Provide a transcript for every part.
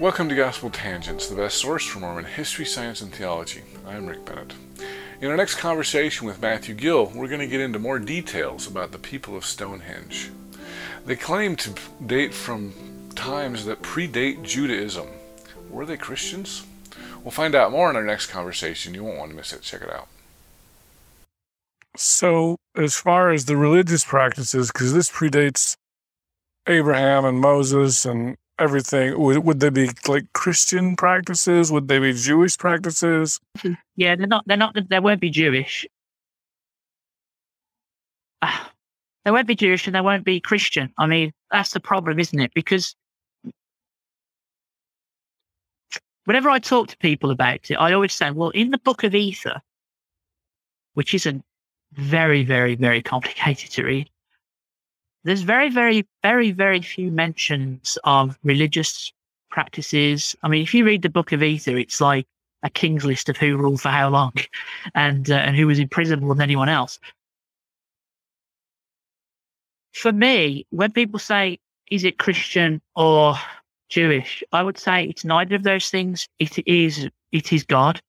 Welcome to Gospel Tangents, the best source for Mormon history, science, and theology. I'm Rick Bennett. In our next conversation with Matthew Gill, we're going to get into more details about the people of Stonehenge. They claim to date from times that predate Judaism. Were they Christians? We'll find out more in our next conversation. You won't want to miss it. Check it out. So, as far as the religious practices, because this predates Abraham and Moses and everything, would, would they be like Christian practices? Would they be Jewish practices? Yeah, they're not. They're not. They won't be Jewish. Ah, they won't be Jewish and they won't be Christian. I mean, that's the problem, isn't it? Because whenever I talk to people about it, I always say, well, in the Book of Ether, which isn't very, very, very complicated to read, there's very, very, very, very few mentions of religious practices. I mean, if you read the Book of Ether, it's like a king's list of who ruled for how long, and uh, and who was in prison more than anyone else. For me, when people say, "Is it Christian or Jewish?" I would say it's neither of those things. It is it is God.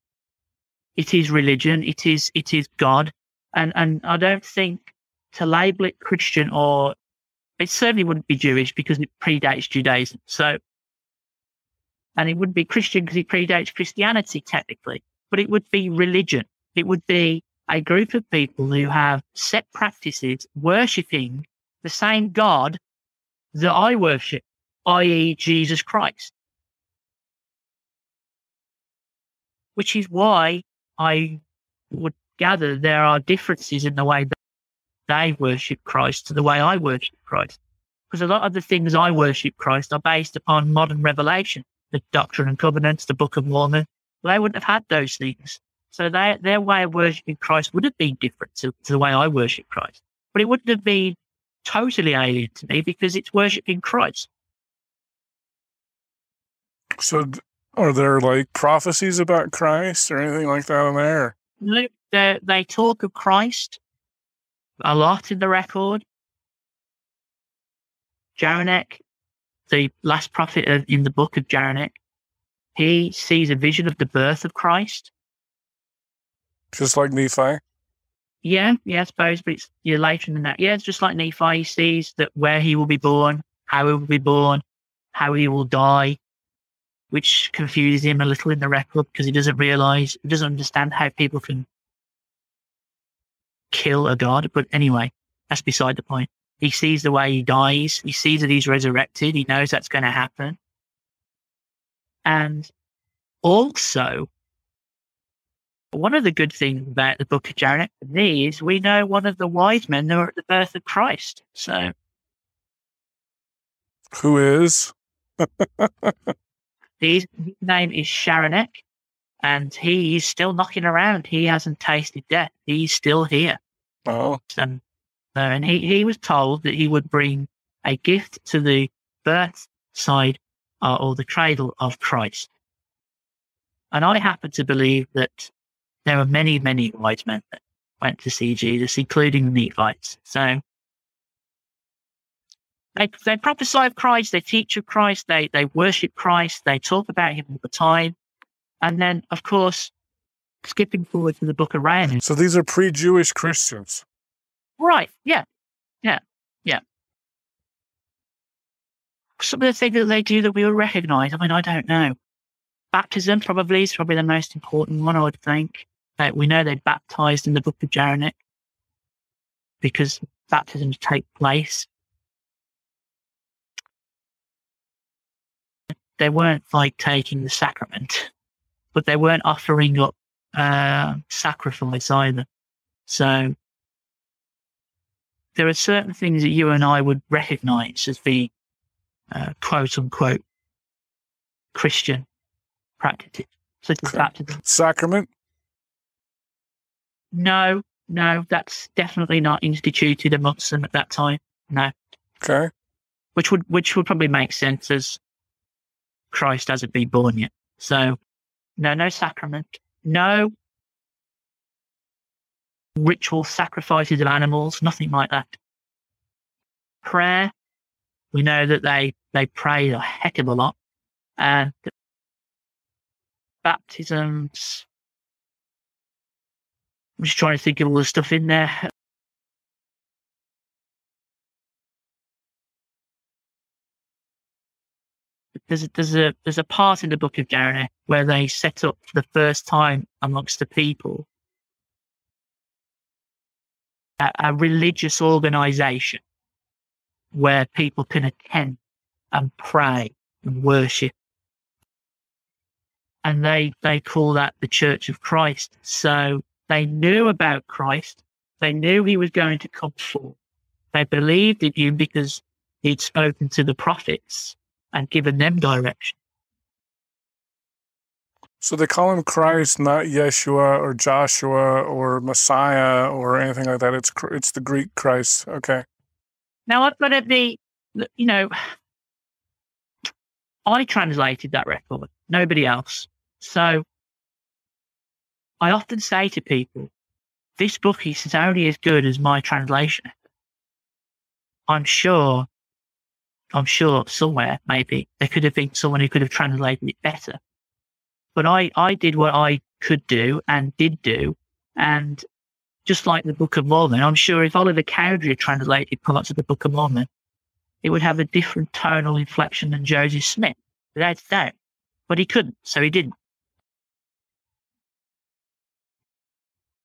It is religion. It is it is God, and and I don't think to label it Christian or it certainly wouldn't be Jewish because it predates Judaism. So, and it wouldn't be Christian because it predates Christianity technically, but it would be religion. It would be a group of people who have set practices worshipping the same God that I worship, i.e., Jesus Christ. Which is why I would gather there are differences in the way that they worship Christ to the way I worship Christ. Because a lot of the things I worship Christ are based upon modern revelation, the Doctrine and Covenants, the Book of Mormon. They wouldn't have had those things. So they, their way of worshiping Christ would have been different to, to the way I worship Christ. But it wouldn't have been totally alien to me because it's worshiping Christ. So, are there like prophecies about Christ or anything like that in there? No, they, they talk of Christ a lot in the record. Jaranek, the last prophet in the book of Jaranek, he sees a vision of the birth of Christ. Just like Nephi? Yeah, yeah, I suppose, but it's you're later than that. Yeah, it's just like Nephi. He sees that where he will be born, how he will be born, how he will die, which confuses him a little in the record because he doesn't realize, he doesn't understand how people can kill a god. But anyway, that's beside the point. He sees the way he dies. He sees that he's resurrected. He knows that's going to happen. And also, one of the good things about the book of Jaranek for me is we know one of the wise men that were at the birth of Christ. So, who is? his name is Sharonek, and he is still knocking around. He hasn't tasted death. He's still here. Oh. And, uh, and he, he was told that he would bring a gift to the birth side uh, or the cradle of Christ. And I happen to believe that there were many, many wise men that went to see Jesus, including the Nephites. So they, they prophesy of Christ, they teach of Christ, they, they worship Christ, they talk about him all the time. And then, of course, skipping forward to the book of Ryan. So these are pre Jewish Christians. Right. Yeah. Yeah. Yeah. Some of the things that they do that we will recognize, I mean, I don't know. Baptism probably is probably the most important one, I would think. Uh, we know they're baptized in the book of Jaranek because baptisms take place. They weren't like taking the sacrament, but they weren't offering up uh, sacrifice either. So there are certain things that you and I would recognize as being uh, quote unquote Christian practices, such as baptism. Sacrament? No, no, that's definitely not instituted amongst them at that time. No. Okay. Which would which would probably make sense as Christ hasn't been born yet. So no, no sacrament. No ritual sacrifices of animals, nothing like that. Prayer, we know that they, they pray a heck of a lot. Uh, and baptisms. I'm just trying to think of all the stuff in there. There's a, there's a there's a part in the book of Jeremiah where they set up for the first time amongst the people a, a religious organization where people can attend and pray and worship. And they, they call that the Church of Christ. So they knew about Christ. They knew he was going to come forth. They believed in him because he'd spoken to the prophets and given them direction. So they call him Christ, not Yeshua or Joshua or Messiah or anything like that. It's it's the Greek Christ. Okay. Now I've got to be, you know, I translated that record, nobody else. So I often say to people, this book is only as good as my translation. I'm sure, I'm sure somewhere maybe there could have been someone who could have translated it better. But I, I did what I could do and did do. And just like the Book of Mormon, I'm sure if Oliver Cowdery translated parts of the Book of Mormon, it would have a different tonal inflection than Joseph Smith, without doubt. But he couldn't, so he didn't.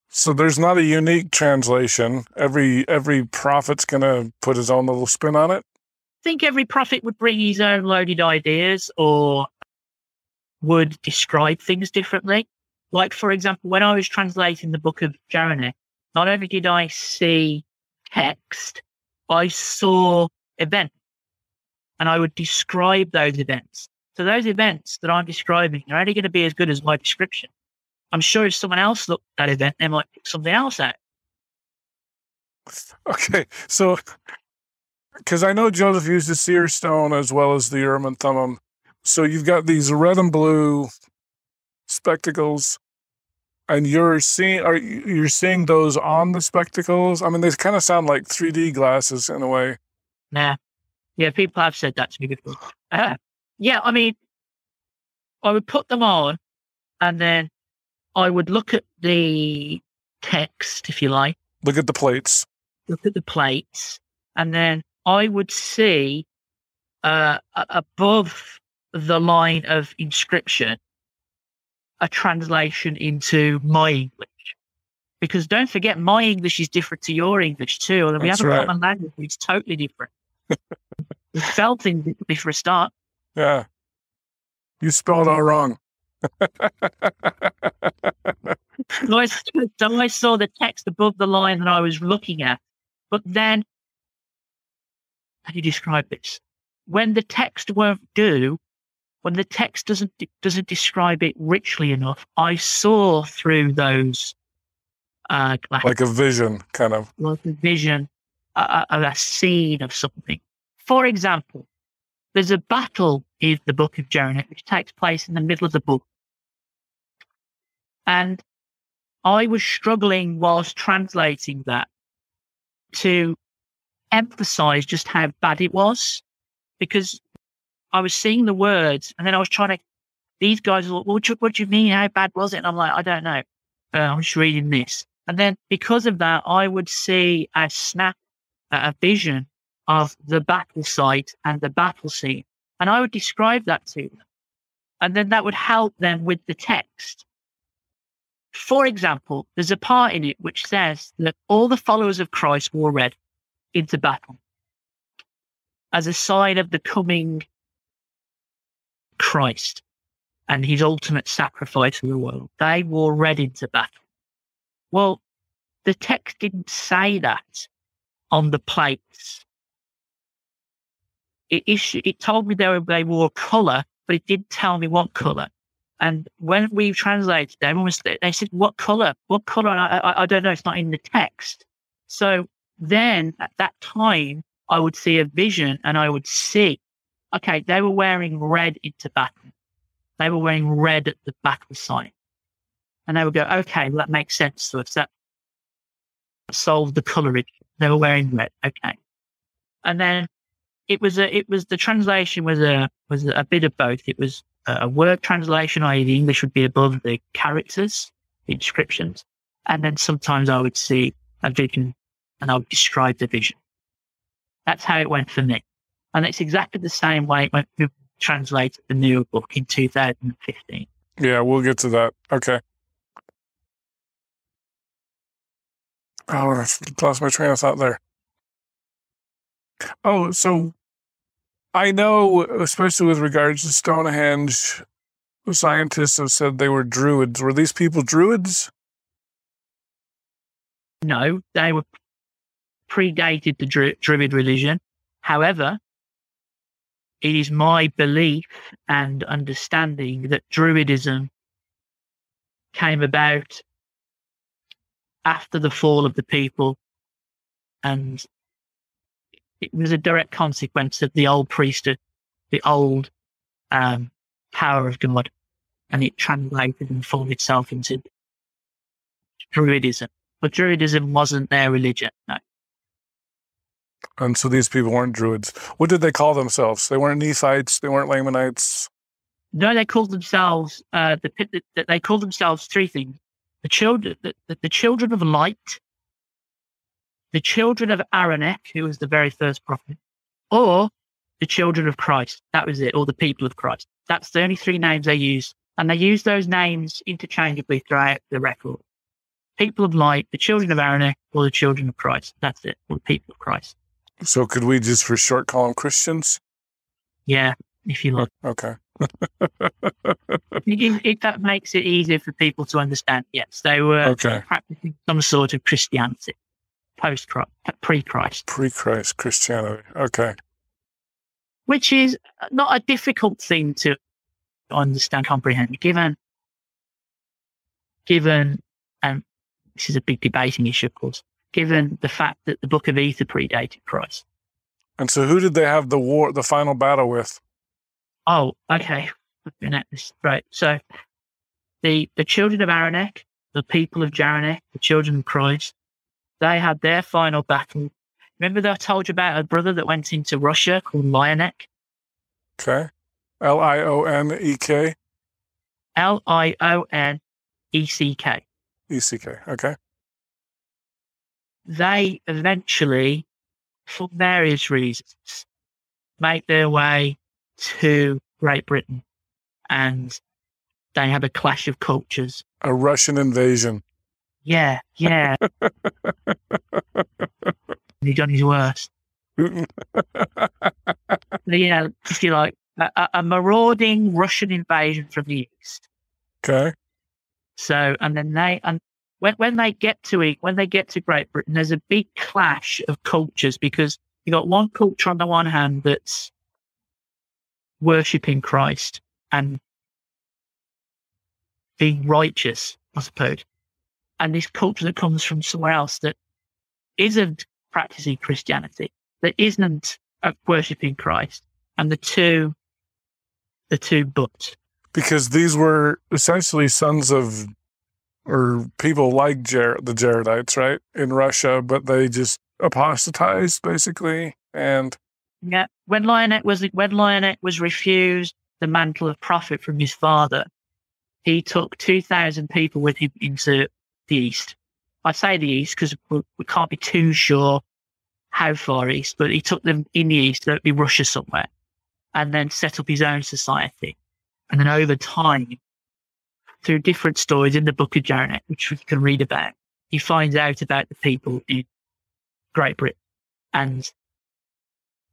So there's not a unique translation. Every every prophet's gonna put his own little spin on it. I think every prophet would bring his own loaded ideas or would describe things differently. Like, for example, when I was translating the book of Jeremiah, not only did I see text, I saw events and I would describe those events. So those events that I'm describing are only going to be as good as my description. I'm sure if someone else looked at that event, they might pick something else out. Okay, so because I know Joseph used the seer stone as well as the Urim and Thummim, so you've got these red and blue spectacles, and you're seeing are you're seeing those on the spectacles? I mean, they kind of sound like 3D glasses in a way. Nah, yeah, people have said that to me before. Uh, yeah, I mean, I would put them on, and then I would look at the text, if you like. Look at the plates. Look at the plates, and then I would see uh, above the line of inscription a translation into my English. Because don't forget, my English is different to your English too. Although we That's have a right. common language, it's totally different. we spell things differently for a start. Yeah. You spelled all wrong. So I, so I saw the text above the line that I was looking at. But then, how do you describe this? When the text won't do, when the text doesn't doesn't describe it richly enough, I saw through those uh, glasses, like a vision, kind of. like a vision, a, a, a scene of something. For example, there's a battle in the book of Jonah which takes place in the middle of the book. And I was struggling whilst translating that to emphasize just how bad it was because I was seeing the words and then I was trying to, these guys were like, you, what do you mean? How bad was it? And I'm like, I don't know. Uh, I'm just reading this. And then because of that, I would see a snap, a vision of the battle site and the battle scene. And I would describe that to them. And then that would help them with the text. For example, there's a part in it which says that all the followers of Christ wore red into battle as a sign of the coming Christ and his ultimate sacrifice for the world. They wore red into battle. Well, the text didn't say that on the plates. It, it told me they, were, they wore color, but it didn't tell me what color. And when we translated them, they said, "What color? What color?" I, I, I don't know. It's not in the text. So then, at that time, I would see a vision, and I would see, okay, they were wearing red into battle. They were wearing red at the battle site, and they would go, "Okay, that makes sense to us. That solved the color issue. They were wearing red. Okay." And then it was a it was the translation was a was a bit of both. It was a word translation, i.e., the English would be above the characters, the descriptions, and then sometimes I would see a vision and I would describe the vision. That's how it went for me, and it's exactly the same way it went to translate the new book in 2015. Yeah, we'll get to that. Okay. Oh, I lost my train of thought there. Oh, so I know, especially with regards to Stonehenge, scientists have said they were druids. Were these people druids? No, they were predated the Dru- Druid religion. However, it is my belief and understanding that Druidism came about after the fall of the people and it was a direct consequence of the old priesthood, the old um, power of God, and it translated and formed itself into Druidism. But Druidism wasn't their religion, no. And so these people weren't druids. What did they call themselves? They weren't Nephites. They weren't Lamanites. No, they called themselves uh, the, the, they called themselves three things: the children, the, the, children of light, the children of Aramech, who was the very first prophet, or the children of Christ. That was it, or the people of Christ. That's the only three names they used. And they use those names interchangeably throughout the record. People of light, the children of Aramech, or the children of Christ. That's it, or the people of Christ. So could we just for short call them Christians? Yeah, if you look. Okay. if, if that makes it easier for people to understand, yes, they were Okay. practicing some sort of Christianity, post Christ, pre Christ, Pre Christ Christianity. Okay. which is not a difficult thing to understand, comprehend, given, given, and this is a big debating issue, of course, given the fact that the Book of Ether predated Christ. And so who did they have the war, the final battle with? Oh, okay. Looking at this right. So the the children of Aramech, the people of Jaranek, the children of Christ, they had their final battle. Remember that I told you about a brother that went into Russia called Lionek? Okay. L I O N E K L I O N E C K. E C K. Okay. They eventually, for various reasons, make their way to Great Britain and they have a clash of cultures. A Russian invasion. Yeah, yeah. he done his worst. Yeah, if you like, a, a- a marauding Russian invasion from the east. okay. So, and then they, and when, when they get to when they get to Great Britain, there's a big clash of cultures because you got one culture on the one hand that's worshipping Christ and being righteous, I suppose. And this culture that comes from somewhere else that isn't practicing Christianity, that isn't uh, worshipping Christ. And the two, the two but. Because these were essentially sons of, or people like the Jaredites, right, in Russia, but they just apostatized basically. And Yeah. When Lionek was when Lionek was refused the mantle of prophet from his father, he took two thousand people with him into the east. I say the east because we, we can't be too sure how far east, but he took them in the east, that'd be Russia somewhere, and then set up his own society. And then over time, through different stories in the Book of Janet, which we can read about, he finds out about the people in Great Britain and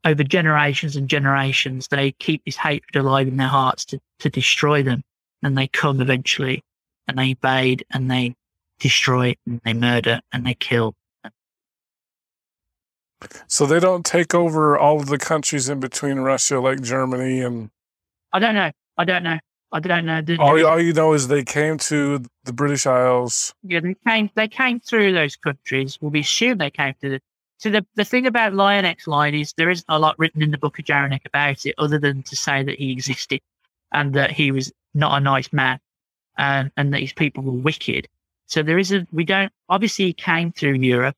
over generations and generations, they keep this hatred alive in their hearts to, to destroy them. And they come eventually and they invade and they destroy and they murder and they kill. so they don't take over all of the countries in between Russia, like Germany and I don't know. I don't know. I don't know. All, all you know is they came to the British Isles. yeah, they came they came through those countries. Well, we assume they came to the so the, the thing about Lion X line is there isn't a lot written in the book of Jaranek about it other than to say that he existed and that he was not a nice man and, and that his people were wicked. So there isn't we don't obviously he came through Europe,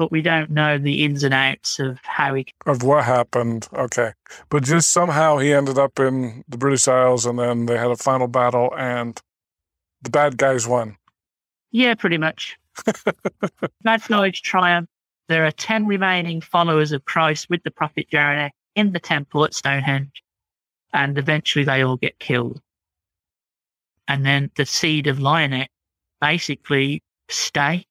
but we don't know the ins and outs of how he. Of what happened. Okay. But just somehow he ended up in the British Isles and then they had a final battle and the bad guys won. Yeah, pretty much. bad guys triumph. There are 10 remaining followers of Christ with the prophet Jeremy in the temple at Stonehenge, and eventually they all get killed. And then the seed of Lionek basically stay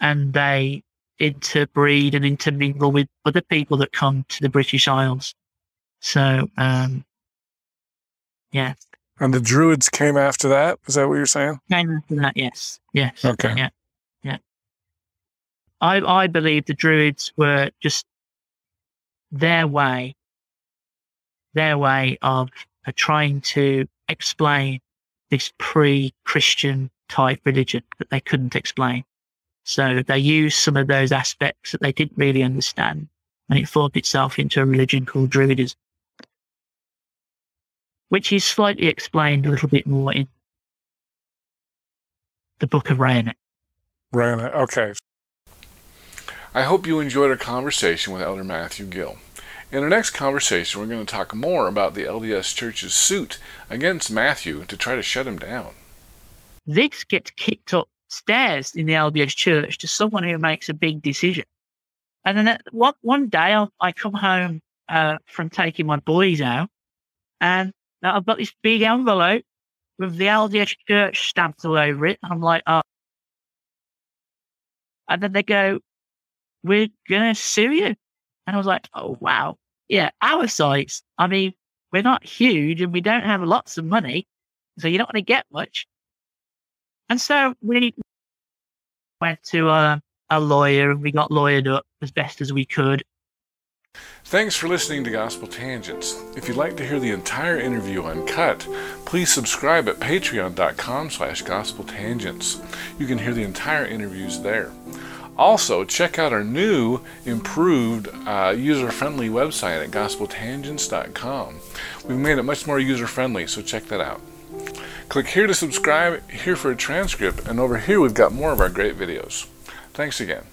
and they interbreed and intermingle with other people that come to the British Isles. So, um, yeah. And the Druids came after that? Is that what you're saying? Came after that, yes. Yes. Okay. Yeah. Yeah. I, I believe the Druids were just their way, their way of uh, trying to explain this pre Christian type religion that they couldn't explain. So they used some of those aspects that they didn't really understand, and it formed itself into a religion called Druidism, which is slightly explained a little bit more in the Book of Rheianet. Rheianet, okay. I hope you enjoyed our conversation with Elder Matthew Gill. In our next conversation, we're going to talk more about the LDS Church's suit against Matthew to try to shut him down. This gets kicked upstairs in the LDS Church to someone who makes a big decision. And then one, one day I'll, I come home uh, from taking my boys out, and I've got this big envelope with the LDS Church stamped all over it. I'm like, oh. And then they go, we're going to sue you. And I was like, oh, wow. Yeah, our sites, I mean, we're not huge and we don't have lots of money. So you're not going to get much. And so we went to a, a lawyer and we got lawyered up as best as we could. Thanks for listening to Gospel Tangents. If you'd like to hear the entire interview uncut, please subscribe at patreon.com slash gospeltangents. You can hear the entire interviews there. Also, check out our new, improved, uh, user friendly website at gospeltangents.com. We've made it much more user friendly, so check that out. Click here to subscribe, here for a transcript, and over here we've got more of our great videos. Thanks again.